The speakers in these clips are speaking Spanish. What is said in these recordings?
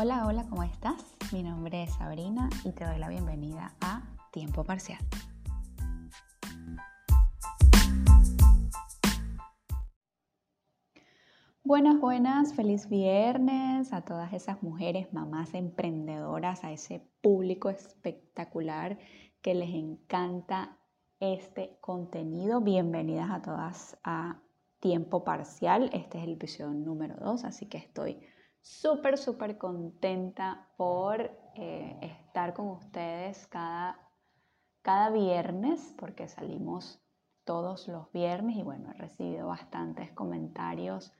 Hola, hola, ¿cómo estás? Mi nombre es Sabrina y te doy la bienvenida a Tiempo Parcial. Buenas, buenas, feliz viernes a todas esas mujeres, mamás emprendedoras, a ese público espectacular que les encanta este contenido. Bienvenidas a todas a Tiempo Parcial. Este es el episodio número 2, así que estoy súper, súper contenta por eh, estar con ustedes cada, cada viernes, porque salimos todos los viernes y bueno, he recibido bastantes comentarios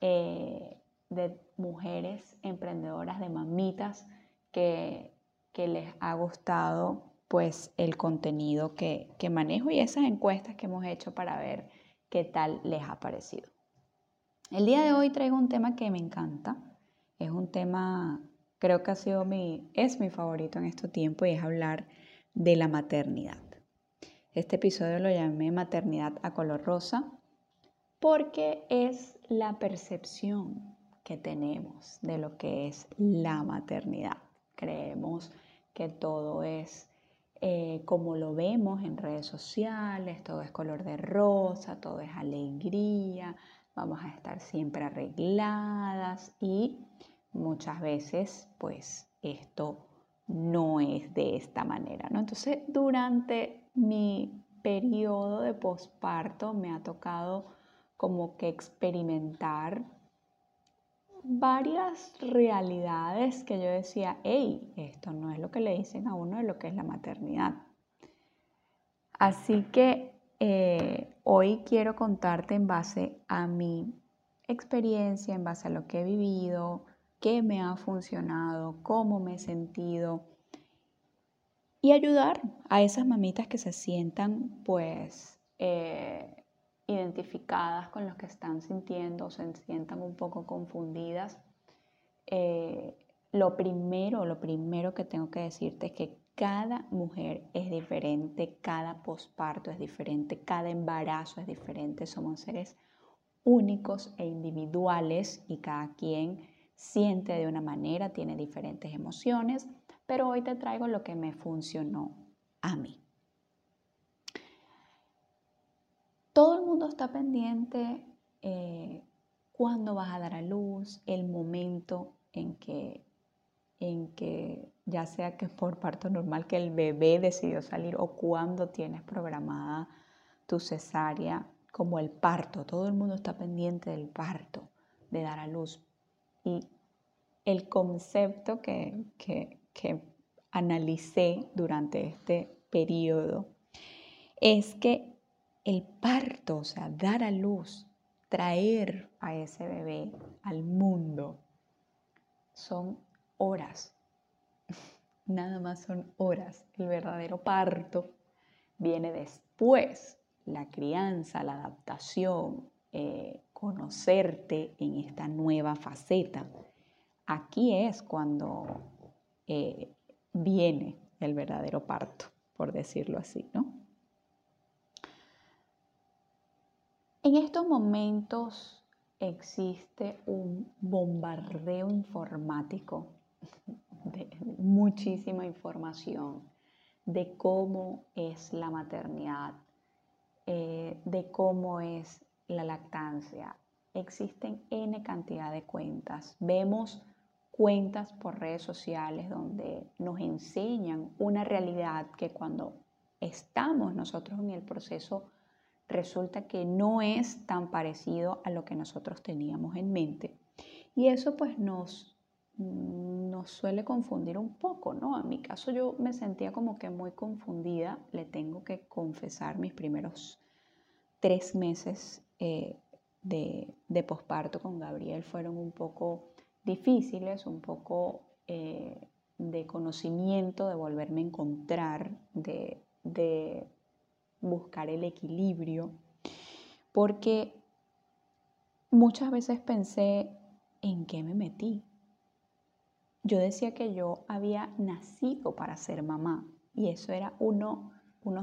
eh, de mujeres emprendedoras, de mamitas, que, que, les ha gustado pues el contenido que, que manejo y esas encuestas que hemos hecho para ver qué tal les ha parecido. El día de hoy traigo un tema que me encanta, es un tema, creo que ha sido mi, es mi favorito en este tiempo y es hablar de la maternidad. Este episodio lo llamé Maternidad a color rosa porque es la percepción que tenemos de lo que es la maternidad. Creemos que todo es eh, como lo vemos en redes sociales, todo es color de rosa, todo es alegría, vamos a estar siempre arregladas y muchas veces pues esto no es de esta manera, ¿no? Entonces durante mi periodo de posparto me ha tocado como que experimentar varias realidades que yo decía, hey, esto no es lo que le dicen a uno de lo que es la maternidad. Así que eh, hoy quiero contarte en base a mi experiencia, en base a lo que he vivido, qué me ha funcionado, cómo me he sentido y ayudar a esas mamitas que se sientan pues eh, identificadas con lo que están sintiendo, se sientan un poco confundidas. Eh, lo primero, lo primero que tengo que decirte es que cada mujer es diferente, cada posparto es diferente, cada embarazo es diferente, somos seres únicos e individuales y cada quien siente de una manera, tiene diferentes emociones, pero hoy te traigo lo que me funcionó a mí. Todo el mundo está pendiente eh, cuándo vas a dar a luz, el momento en que en que ya sea que por parto normal que el bebé decidió salir o cuando tienes programada tu cesárea, como el parto, todo el mundo está pendiente del parto, de dar a luz. Y el concepto que, que, que analicé durante este periodo es que el parto, o sea, dar a luz, traer a ese bebé al mundo, son horas. Nada más son horas. El verdadero parto viene después. La crianza, la adaptación, eh, conocerte en esta nueva faceta. Aquí es cuando eh, viene el verdadero parto, por decirlo así, ¿no? En estos momentos existe un bombardeo informático muchísima información de cómo es la maternidad, eh, de cómo es la lactancia. Existen N cantidad de cuentas. Vemos cuentas por redes sociales donde nos enseñan una realidad que cuando estamos nosotros en el proceso resulta que no es tan parecido a lo que nosotros teníamos en mente. Y eso pues nos nos suele confundir un poco, ¿no? En mi caso yo me sentía como que muy confundida, le tengo que confesar mis primeros tres meses eh, de, de posparto con Gabriel. Fueron un poco difíciles, un poco eh, de conocimiento, de volverme a encontrar, de, de buscar el equilibrio, porque muchas veces pensé en qué me metí, yo decía que yo había nacido para ser mamá y eso era uno,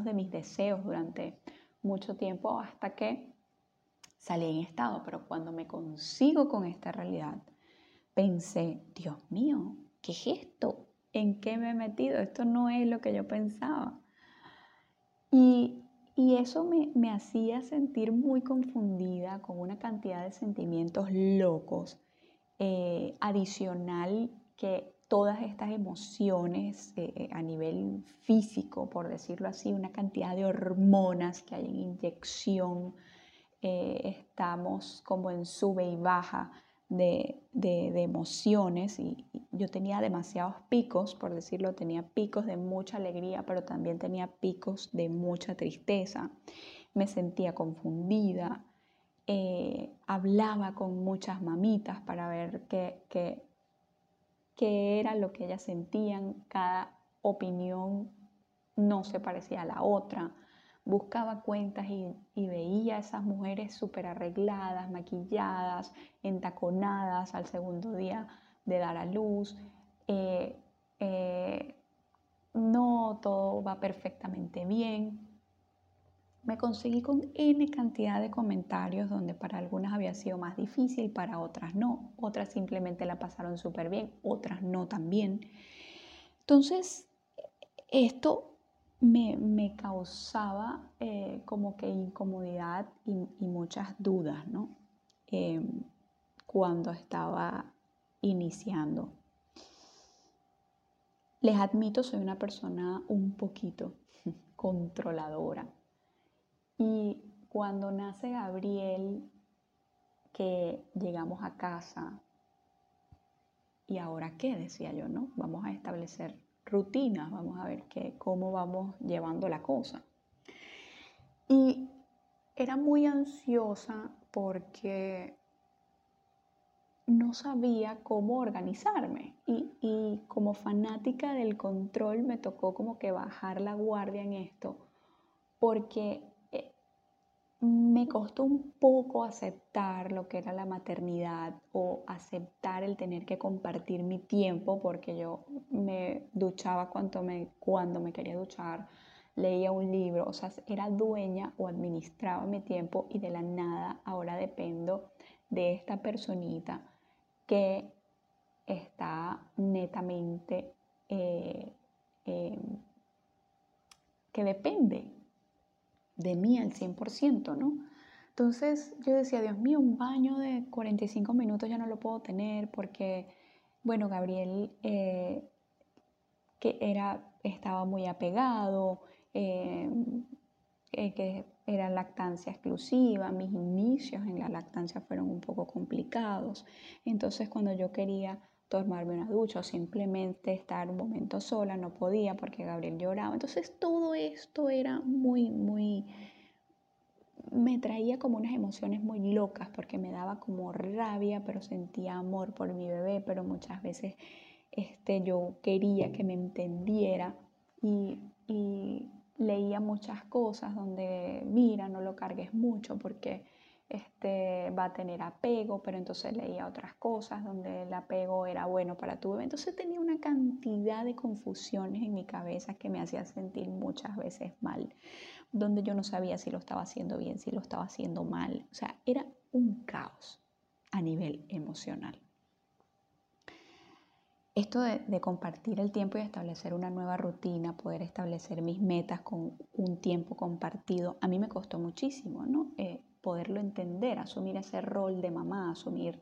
de mis deseos durante mucho tiempo hasta que salí en estado, pero cuando me consigo con esta realidad, pensé, Dios mío, ¿qué es esto? ¿En qué me he metido? Esto no es lo que yo pensaba. Y, eso me, me hacía sentir muy confundida con una cantidad de sentimientos locos, eh, adicional que todas estas emociones eh, a nivel físico, por decirlo así, una cantidad de hormonas que hay en inyección, eh, estamos como en sube y baja de, emociones y, yo tenía demasiados picos, por decirlo, tenía picos de mucha alegría, pero también tenía picos de mucha tristeza. Me sentía confundida, eh, hablaba con muchas mamitas para ver qué, qué era lo que ellas sentían, cada opinión no se parecía a la otra buscaba cuentas y, veía a esas mujeres súper arregladas, maquilladas, entaconadas al segundo día de dar a luz. Eh, eh, no todo va perfectamente bien. Me conseguí con N cantidad de comentarios donde para algunas había sido más difícil, para otras no. Otras simplemente la pasaron súper bien, otras no tan bien. Entonces, esto me, causaba eh, como que incomodidad y, muchas dudas, ¿no? Em, cuando estaba iniciando. Les admito, soy una persona un poquito controladora. Y cuando nace Gabriel, que llegamos a casa, ¿y ahora qué? Decía yo, ¿no? Vamos a establecer rutinas, vamos a ver que, cómo vamos llevando la cosa. Y era muy ansiosa porque no sabía cómo organizarme y, como fanática del control me tocó como que bajar la guardia en esto porque me costó un poco aceptar lo que era la maternidad o aceptar el tener que compartir mi tiempo porque yo me duchaba cuando me, cuando me quería duchar, leía un libro, o sea, era dueña o administraba mi tiempo y de la nada ahora dependo de esta personita que está netamente, eh, em, que depende de mí al 100%, ¿no? Entonces yo decía, Dios mío, un baño de 45 minutos ya no lo puedo tener porque, bueno, Gabriel eh, que era, estaba muy apegado, eh, eh, que era lactancia exclusiva, mis inicios en la lactancia fueron un poco complicados. Entonces cuando yo quería tomarme una ducha o simplemente estar un momento sola, no podía porque Gabriel lloraba. Entonces todo esto era muy, muy, me traía como unas emociones muy locas porque me daba como rabia, pero sentía amor por mi bebé, pero muchas veces este, yo quería que me entendiera y, y leía muchas cosas donde, mira, no lo cargues mucho porque este, va a tener apego, pero entonces leía otras cosas donde el apego era bueno para tu bebé. Entonces tenía una cantidad de confusiones en mi cabeza que me hacía sentir muchas veces mal, donde yo no sabía si lo estaba haciendo bien, si lo estaba haciendo mal. O sea, era un caos a nivel emocional. Esto de, compartir el tiempo y establecer una nueva rutina, poder establecer mis metas con un tiempo compartido, a mí me costó muchísimo, ¿no? Eh, poderlo entender, asumir ese rol de mamá, asumir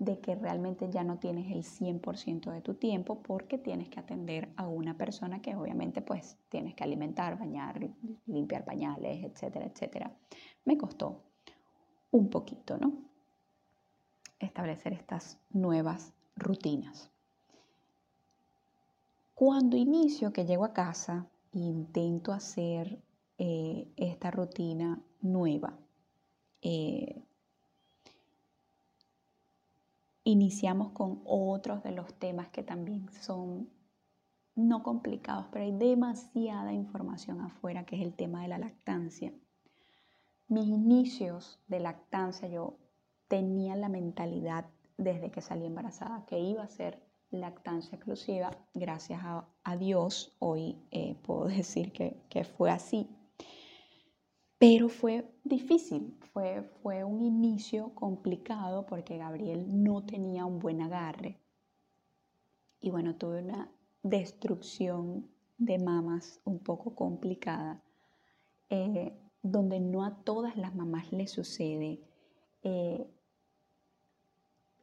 de que realmente ya no tienes el 100% de tu tiempo porque tienes que atender a una persona que obviamente pues tienes que alimentar, bañar, limpiar pañales, etcétera, etcétera. Me costó un poquito, ¿no? Establecer estas nuevas rutinas. Cuando inicio que llego a casa, intento hacer eh, esta rutina nueva eh, iniciamos con otros de los temas que también son no complicados, pero hay demasiada información afuera, que es el tema de la lactancia. Mis inicios de lactancia, yo tenía la mentalidad desde que salí embarazada que iba a ser lactancia exclusiva. Gracias a, Dios, hoy eh, puedo decir que, que fue así Pero fue difícil, fue, fue un inicio complicado porque Gabriel no tenía un buen agarre. Y bueno, tuve una destrucción de mamas un poco complicada, eh, donde no a todas las mamás les sucede. Eh,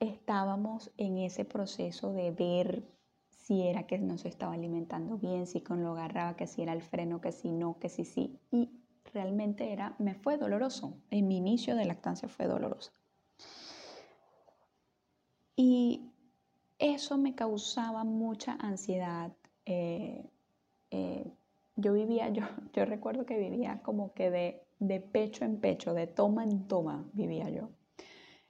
estábamos en ese proceso de ver si era que no se estaba alimentando bien, si con lo agarraba, que si era el freno, que si no, que si sí. Realmente era, me fue doloroso. En mi inicio de lactancia fue doloroso. Y eso me causaba mucha ansiedad. Eh, eh, yo vivía, yo, yo recuerdo que vivía como que de, de pecho en pecho, de toma en toma vivía yo.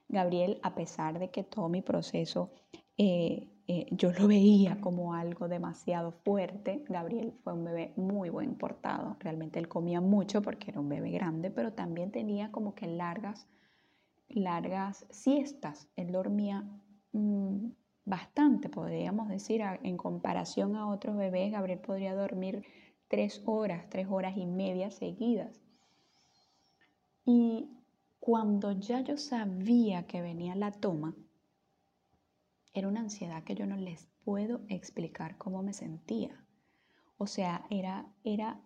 Gabriel, a pesar de que todo mi proceso eh, eh, yo lo veía como algo demasiado fuerte, Gabriel fue un bebé muy buen portado, realmente él comía mucho porque era un bebé grande, pero también tenía como que largas, largas siestas, él dormía mm, bastante, podríamos decir, en comparación a otros bebés, Gabriel podría dormir tres horas, tres horas y media seguidas. Y cuando ya yo sabía que venía la toma, era una ansiedad que yo no les puedo explicar cómo me sentía. O sea, era, era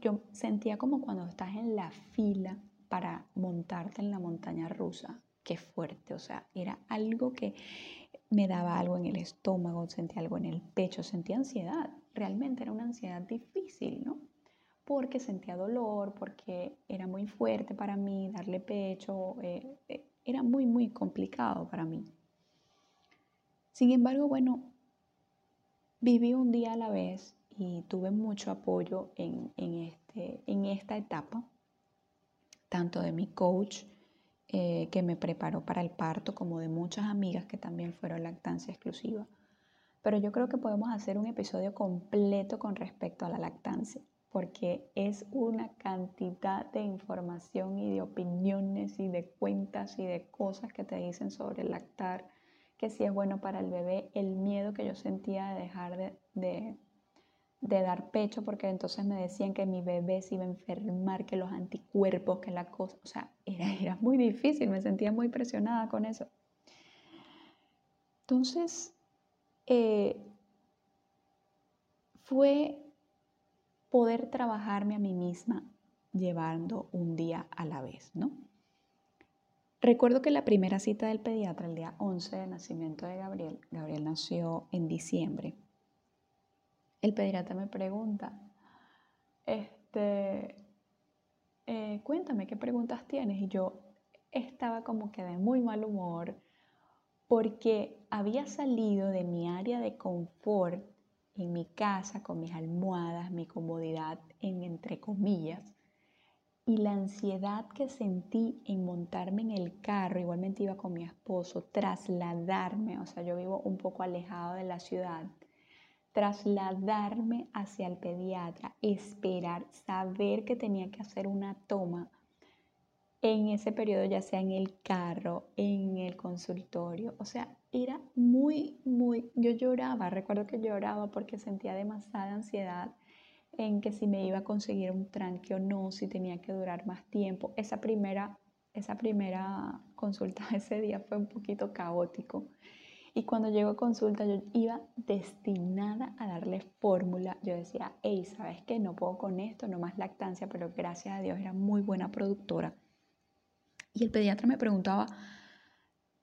yo sentía como cuando estás en la fila para montarte en la montaña rusa. Qué fuerte, o sea, era algo que me daba algo en el estómago, sentía algo en el pecho, sentía ansiedad. Realmente era una ansiedad difícil, ¿no? porque sentía dolor, porque era muy fuerte para mí darle pecho, eh, eh, era muy, muy complicado para mí. Sin embargo, bueno, viví un día a la vez y tuve mucho apoyo en, este, en esta etapa, tanto de mi coach, eh, que me preparó para el parto, como de muchas amigas que también fueron lactancia exclusiva. Pero yo creo que podemos hacer un episodio completo con respecto a la lactancia porque es una cantidad de información y de opiniones y de cuentas y de cosas que te dicen sobre lactar, que si es bueno para el bebé, el miedo que yo sentía de dejar de, dar pecho, porque entonces me decían que mi bebé se iba a enfermar, que los anticuerpos, que la cosa, o sea, era, era muy difícil, me sentía muy presionada con eso. Entonces, eh, fue poder trabajarme a mí misma llevando un día a la vez, ¿no? Recuerdo que la primera cita del pediatra, el día 11 de nacimiento de Gabriel, Gabriel nació en diciembre, el pediatra me pregunta, este, eh, cuéntame qué preguntas tienes. Y yo estaba como que de muy mal humor porque había salido de mi área de confort en mi casa con mis almohadas, mi comodidad en entre comillas, y la ansiedad que sentí en montarme en el carro, igualmente iba con mi esposo, trasladarme, o sea, yo vivo un poco alejado de la ciudad, trasladarme hacia el pediatra, esperar, saber que tenía que hacer una toma en ese periodo, ya sea en el carro, en el consultorio, o sea, era muy, muy, yo lloraba, recuerdo que lloraba porque sentía demasiada ansiedad en que si me iba a conseguir un tranque o no, si tenía que durar más tiempo. Esa primera, esa primera consulta ese día fue un poquito caótico. Y cuando llegó a consulta yo iba destinada a darle fórmula. Yo decía, hey, ¿sabes qué? No puedo con esto, no más lactancia, pero gracias a Dios era muy buena productora. Y el pediatra me preguntaba,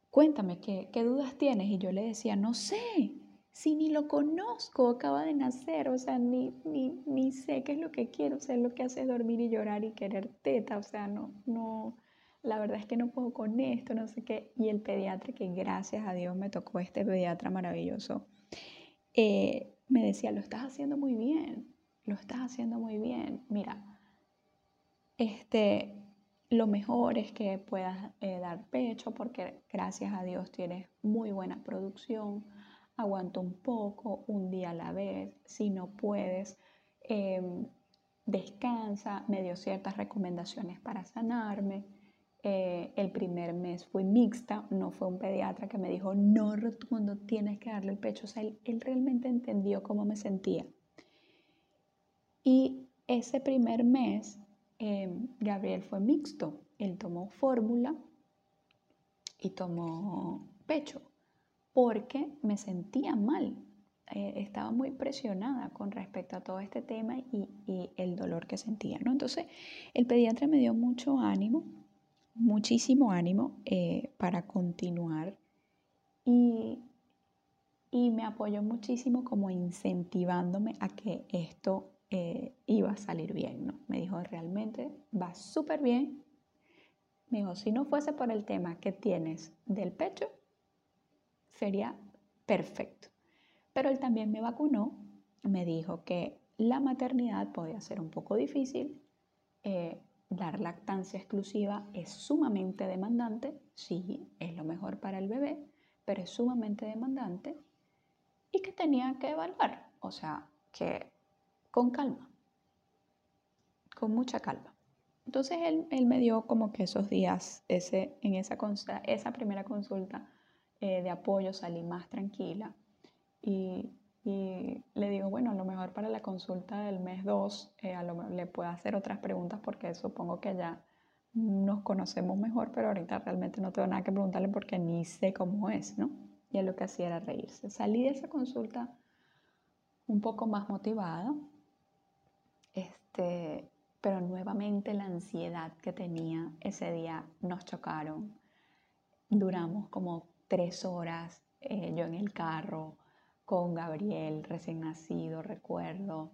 cuéntame, ¿qué, qué dudas tienes? Y yo le decía, no sé, si ni lo conozco, acaba de nacer, o sea, ni, ni, ni sé qué es lo que quiero, o sea, lo que hace dormir y llorar y querer teta, o sea, no, no, la verdad es que no puedo con esto, no sé qué. Y el pediatra, que gracias a Dios me tocó este pediatra maravilloso, eh, me decía, lo estás haciendo muy bien, lo estás haciendo muy bien. Mira, este, lo mejor es que puedas eh, dar pecho porque gracias a Dios tienes muy buena producción. Aguanta un poco, un día a la vez. Si no puedes, em, descansa. Me dio ciertas recomendaciones para sanarme. Eh, el primer mes fui mixta, no fue un pediatra que me dijo, no rotundo, tienes que darle el pecho. O sea, él, él realmente entendió cómo me sentía. Y ese primer mes em, Gabriel fue mixto. Él tomó fórmula y tomó pecho porque me sentía mal. Eh, estaba muy presionada con respecto a todo este tema y, el dolor que sentía. ¿no? Entonces, el pediatra me dio mucho ánimo, muchísimo ánimo eh, para continuar y, y me apoyó muchísimo como incentivándome a que esto eh, iba a salir bien, ¿no? Me dijo, realmente va súper bien. Me dijo, si no fuese por el tema que tienes del pecho, sería perfecto. Pero él también me vacunó, me dijo que la maternidad podía ser un poco difícil, eh, dar lactancia exclusiva es sumamente demandante, sí, es lo mejor para el bebé, pero es sumamente demandante y que tenía que evaluar, o sea, que con calma, con mucha calma. Entonces él, me dio como que esos días, ese, en esa, esa primera consulta eh, de apoyo salí más tranquila y, le digo, bueno, a lo mejor para la consulta del mes 2 eh, le puedo hacer otras preguntas porque supongo que ya nos conocemos mejor, pero ahorita realmente no tengo nada que preguntarle porque ni sé cómo es, ¿no? Y él lo que hacía era reírse. Salí de esa consulta un poco más motivada, este, pero nuevamente la ansiedad que tenía ese día nos chocaron. Duramos como tres horas eh, yo en el carro con Gabriel recién nacido, recuerdo,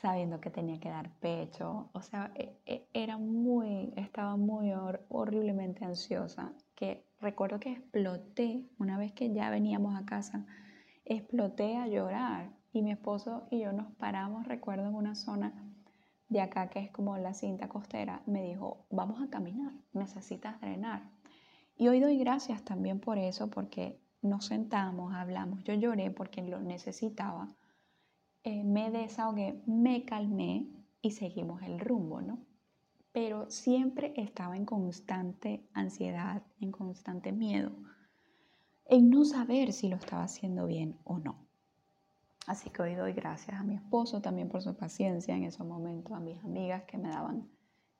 sabiendo que tenía que dar pecho. O sea, e, e, era muy, estaba muy horriblemente ansiosa, que recuerdo que exploté una vez que ya veníamos a casa, exploté a llorar y mi esposo y yo nos paramos, recuerdo, en una zona de acá que es como la cinta costera, me dijo, vamos a caminar, necesitas drenar. Y hoy doy gracias también por eso, porque nos sentamos, hablamos, yo lloré porque lo necesitaba, eh, me desahogué, me calmé y seguimos el rumbo, ¿no? Pero siempre estaba en constante ansiedad, en constante miedo, en no saber si lo estaba haciendo bien o no. Así que hoy doy gracias a mi esposo también por su paciencia en esos momentos, a mis amigas que me daban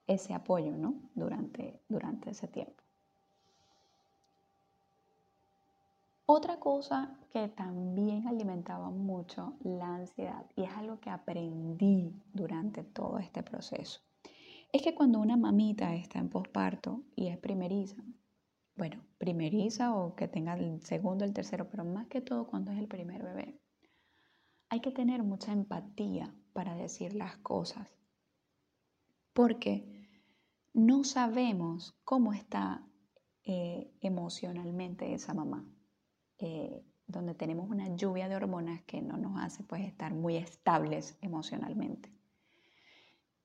ese apoyo ¿no? durante, durante ese tiempo. Otra cosa que también alimentaba mucho la ansiedad, y es algo que aprendí durante todo este proceso, es que cuando una mamita está en posparto y es primeriza, bueno, primeriza o que tenga el segundo, el tercero, pero más que todo cuando es el primer bebé, hay que tener mucha empatía para decir las cosas, porque no sabemos cómo está eh, emocionalmente esa mamá, eh, donde tenemos una lluvia de hormonas que no nos hace pues estar muy estables emocionalmente.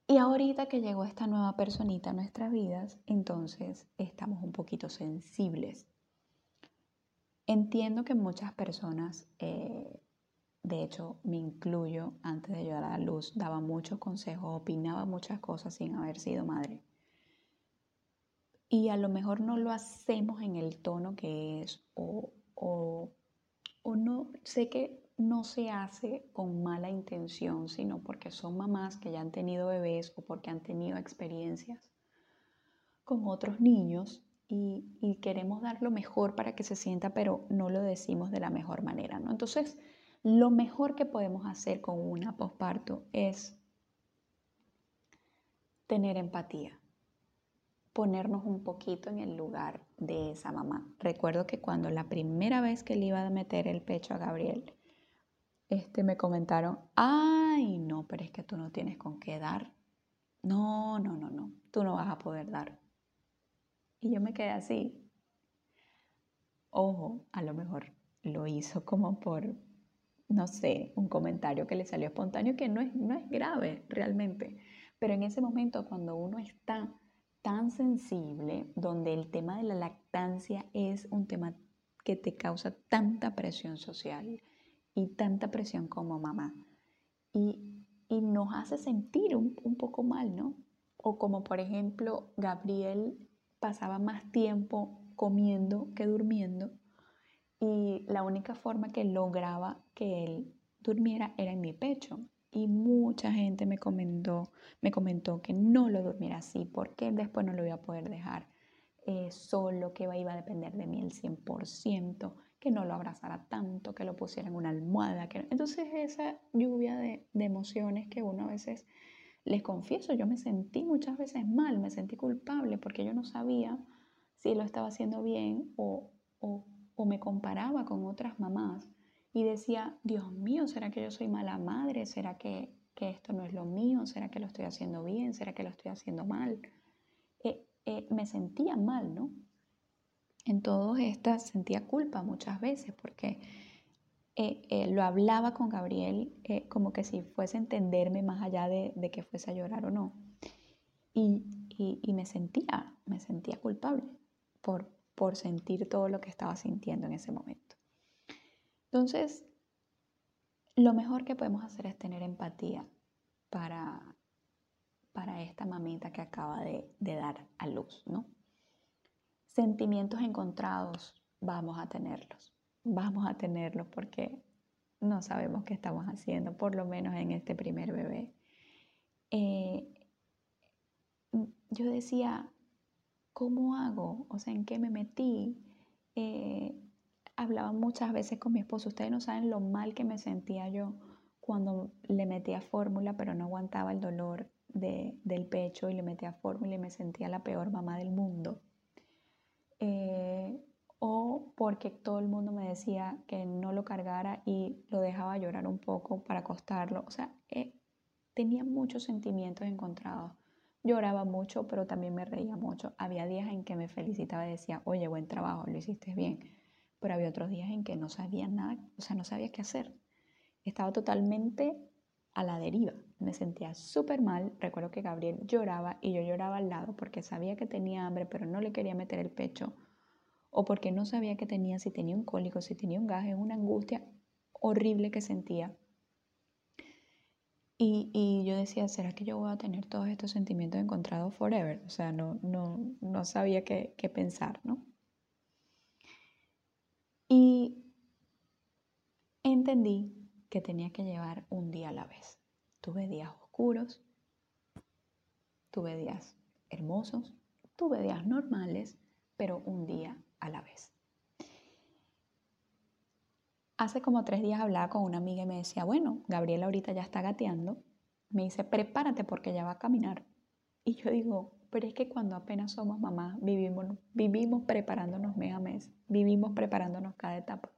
Y ahorita que llegó esta nueva personita a nuestras vidas, entonces estamos un poquito sensibles. Entiendo que muchas personas eh, de hecho, me incluyo, antes de llegar a la luz, daba muchos consejos, opinaba muchas cosas sin haber sido madre. Y a lo mejor no lo hacemos en el tono que es o, o, o no, sé que no se hace con mala intención, sino porque son mamás que ya han tenido bebés o porque han tenido experiencias con otros niños y, queremos dar lo mejor para que se sienta, pero no lo decimos de la mejor manera, ¿no? Entonces, lo mejor que podemos hacer con una posparto es tener empatía, ponernos un poquito en el lugar de esa mamá. Recuerdo que cuando la primera vez que le iba a meter el pecho a Gabriel, este, me comentaron, ay, no, pero es que tú no tienes con qué dar. No, no, no, no, tú no vas a poder dar. Y yo me quedé así. Ojo, a lo mejor lo hizo como por, no sé, un comentario que le salió espontáneo que no es, no es grave realmente. Pero en ese momento, cuando uno está tan sensible, donde el tema de la lactancia es un tema que te causa tanta presión social y tanta presión como mamá, y, y nos hace sentir un, un poco mal, ¿no? O como por ejemplo, Gabriel pasaba más tiempo comiendo que durmiendo y la única forma que lograba que él durmiera era en mi pecho. Y mucha gente me comentó, me comentó que no lo durmiera así, porque después no lo iba a poder dejar eh, solo, que iba a depender de mí el 100%, que no lo abrazara tanto, que lo pusiera en una almohada. Que... Entonces esa lluvia de, emociones que uno a veces, les confieso, yo me sentí muchas veces mal, me sentí culpable porque yo no sabía si lo estaba haciendo bien o, o me comparaba con otras mamás y decía, Dios mío, ¿será que yo soy mala madre? ¿Será que, que esto no es lo mío? ¿Será que lo estoy haciendo bien? ¿Será que lo estoy haciendo mal? Eh, eh, me sentía mal, ¿no? En todas estas sentía culpa muchas veces porque eh, lo hablaba con Gabriel como que si fuese a entenderme más allá de, de que fuese a llorar o no. Y, y, y, me sentía, me sentía culpable por, por sentir todo lo que estaba sintiendo en ese momento. Entonces, lo mejor que podemos hacer es tener empatía para, para esta mamita que acaba de, dar a luz, ¿no? Sentimientos encontrados, vamos a tenerlos, vamos a tenerlos porque no sabemos qué estamos haciendo, por lo menos en este primer bebé. Eh, yo decía, ¿cómo hago? O sea, ¿en qué me metí? Eh, hablaba muchas veces con mi esposo, ustedes no saben lo mal que me sentía yo cuando le metía fórmula, pero no aguantaba el dolor del pecho y le metía fórmula y me sentía la peor mamá del mundo. Eh, o porque todo el mundo me decía que no lo cargara y lo dejaba llorar un poco para acostarlo. O sea, eh, tenía muchos sentimientos encontrados. Lloraba mucho, pero también me reía mucho. Había días en que me felicitaba y decía, oye, buen trabajo, lo hiciste bien. Pero había otros días en que no sabía nada, o sea, no sabía qué hacer. Estaba totalmente a la deriva. Me sentía súper mal. Recuerdo que Gabriel lloraba y yo lloraba al lado porque sabía que tenía hambre, pero no le quería meter el pecho. O porque no sabía que tenía, si tenía un cólico, si tenía un gaje, una angustia horrible que sentía. Y, yo decía, ¿será que yo voy a tener todos estos sentimientos encontrados forever? O sea, no, no, no sabía qué, qué pensar, ¿no? Y entendí que tenía que llevar un día a la vez. Tuve días oscuros, tuve días hermosos, tuve días normales, pero un día a la vez. Hace como tres días hablaba con una amiga y me decía, bueno, Gabriela ahorita ya está gateando. Me dice, prepárate porque ya va a caminar. Y yo digo, pero es que cuando apenas somos mamás, vivimos, vivimos preparándonos mes a mes, vivimos preparándonos cada etapa.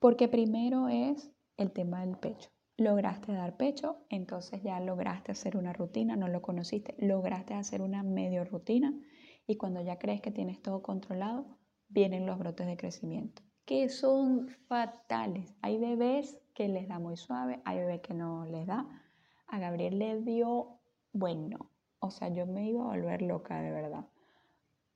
Porque primero es el tema del pecho. Lograste dar pecho, entonces ya lograste hacer una rutina, no lo conociste, lograste hacer una medio rutina y cuando ya crees que tienes todo controlado, vienen los brotes de crecimiento, que son fatales. Hay bebés que les da muy suave, hay bebés que no les da. A Gabriel le dio, bueno, o sea, yo me iba a volver loca de verdad.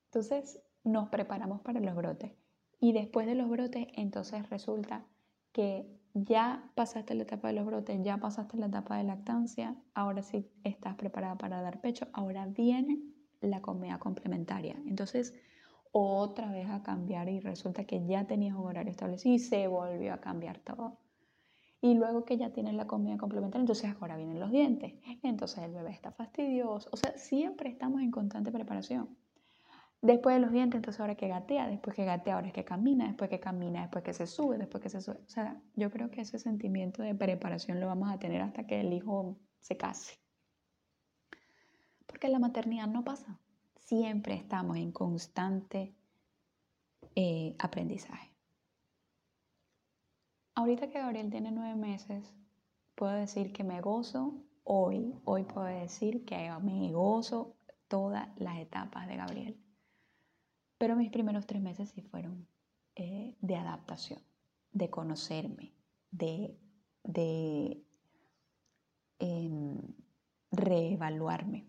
Entonces nos preparamos para los brotes y después de los brotes, entonces resulta que ya pasaste la etapa de los brotes, ya pasaste la etapa de lactancia, ahora sí estás preparada para dar pecho, ahora viene la comida complementaria. Entonces, otra vez a cambiar y resulta que ya tenías un horario establecido y se volvió a cambiar todo. Y luego que ya tienes la comida complementaria, entonces ahora vienen los dientes. Entonces el bebé está fastidioso. O sea, siempre estamos en constante preparación. Después de los dientes, entonces ahora que gatea, después que gatea, ahora es que camina, después que camina, después que se sube, después que se sube. O sea, yo creo que ese sentimiento de preparación lo vamos a tener hasta que el hijo se case. Porque la maternidad no pasa. Siempre estamos en constante eh, aprendizaje. Ahorita que Gabriel tiene nueve meses, puedo decir que me gozo hoy. Hoy puedo decir que me gozo todas las etapas de Gabriel. Pero mis primeros tres meses sí fueron eh, de adaptación, de conocerme, de, de em, reevaluarme.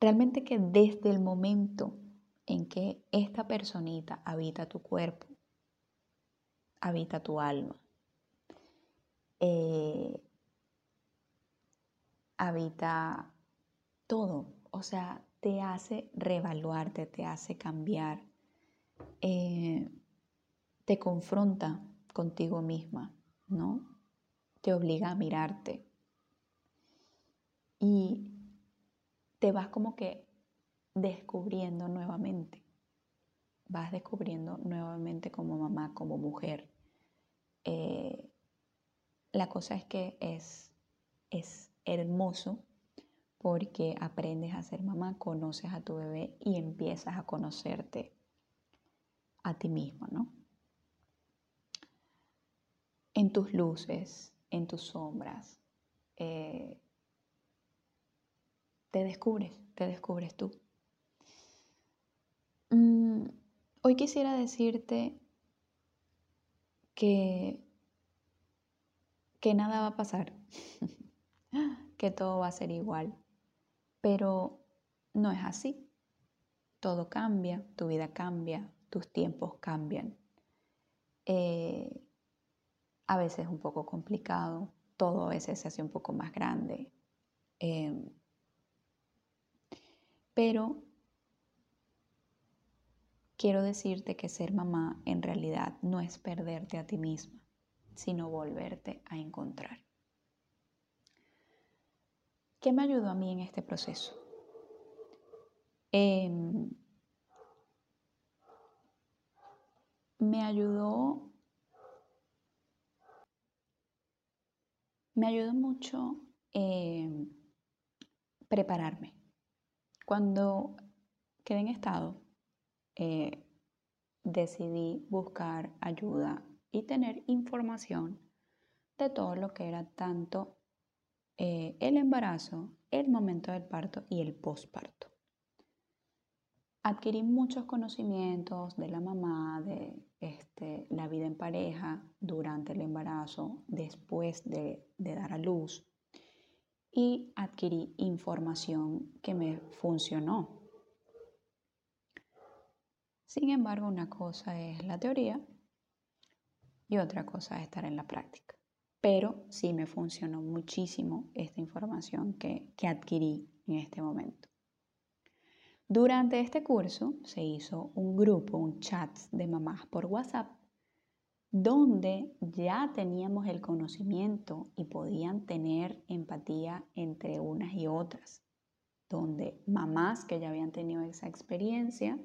Realmente que desde el momento en que esta personita habita tu cuerpo, habita tu alma, eh, habita todo, o sea, te hace reevaluarte, te hace cambiar, eh, te confronta contigo misma, ¿no? te obliga a mirarte. Y te vas como que descubriendo nuevamente. Vas descubriendo nuevamente como mamá, como mujer. Eh, la cosa es que es, es hermoso porque aprendes a ser mamá, conoces a tu bebé y empiezas a conocerte a ti mismo, ¿no? En tus luces, en tus sombras, eh, te descubres, te descubres tú. Hoy quisiera decirte que, que nada va a pasar, que todo va a ser igual, pero no es así. Todo cambia, tu vida cambia, tus tiempos cambian. Eh, a veces es un poco complicado, todo a veces se hace un poco más grande. Em, pero quiero decirte que ser mamá en realidad no es perderte a ti misma, sino volverte a encontrar. ¿Qué me ayudó a mí en este proceso? Em, me ayudó, me ayudó mucho em, prepararme. Cuando quedé en estado, eh, decidí buscar ayuda y tener información de todo lo que era tanto eh, el embarazo, el momento del parto y el posparto. Adquirí muchos conocimientos de la mamá, de este, la vida en pareja durante el embarazo, después de, de dar a luz y adquirí información que me funcionó. Sin embargo, una cosa es la teoría y otra cosa es estar en la práctica pero sí me funcionó muchísimo esta información que, adquirí en este momento. Durante este curso se hizo un grupo, un chat de mamás por WhatsApp, donde ya teníamos el conocimiento y podían tener empatía entre unas y otras, donde mamás que ya habían tenido esa experiencia,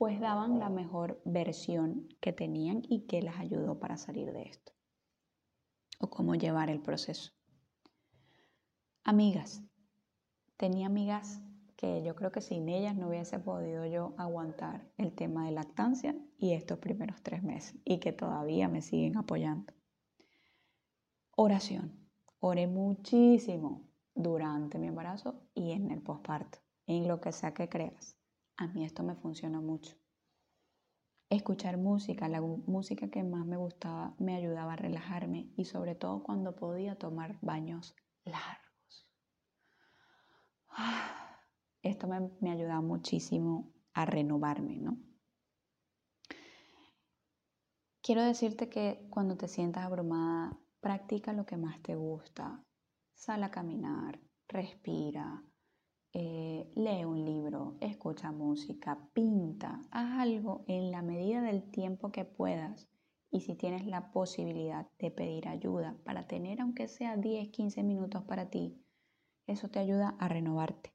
pues daban la mejor versión que tenían y que las ayudó para salir de esto o cómo llevar el proceso. Amigas. Tenía amigas que yo creo que sin ellas no hubiese podido yo aguantar el tema de lactancia y estos primeros tres meses y que todavía me siguen apoyando. Oración. Oré muchísimo durante mi embarazo y en el posparto, en lo que sea que creas. A mí esto me funciona mucho escuchar música, la música que más me gustaba me ayudaba a relajarme y sobre todo cuando podía tomar baños largos. Esto me, me ayudaba muchísimo a renovarme, ¿no? Quiero decirte que cuando te sientas abrumada, practica lo que más te gusta. Sal a caminar, respira, eh, lee un libro, escucha música, pinta, haz algo en la medida del tiempo que puedas y si tienes la posibilidad de pedir ayuda para tener aunque sea 10, 15 minutos para ti, eso te ayuda a renovarte.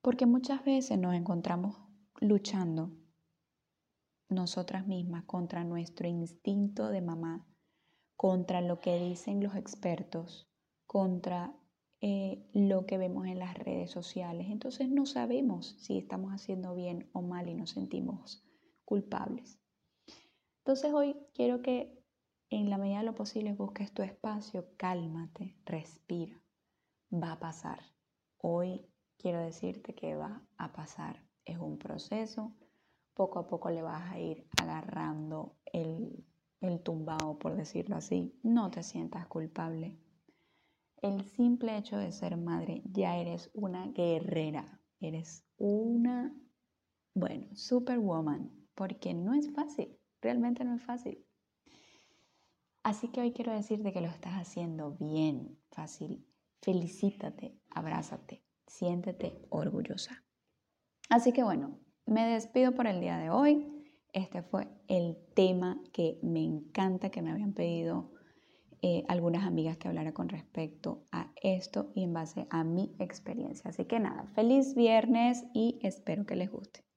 Porque muchas veces nos encontramos luchando nosotras mismas contra nuestro instinto de mamá, contra lo que dicen los expertos, contra eh, lo que vemos en las redes sociales. Entonces no sabemos si estamos haciendo bien o mal y nos sentimos culpables. Entonces hoy quiero que en la medida de lo posible busques tu espacio, cálmate, respira. Va a pasar. Hoy quiero decirte que va a pasar. Es un proceso. Poco a poco le vas a ir agarrando el, el tumbao, por decirlo así. No te sientas culpable el simple hecho de ser madre, ya eres una guerrera, eres una, bueno, superwoman, porque no es fácil, realmente no es fácil. Así que hoy quiero decirte que lo estás haciendo bien, fácil. Felicítate, abrázate, siéntete orgullosa. Así que bueno, me despido por el día de hoy. Este fue el tema que me encanta, que me habían pedido eh, algunas amigas que hablara con respecto a esto y en base a mi experiencia. Así que nada, feliz viernes y espero que les guste.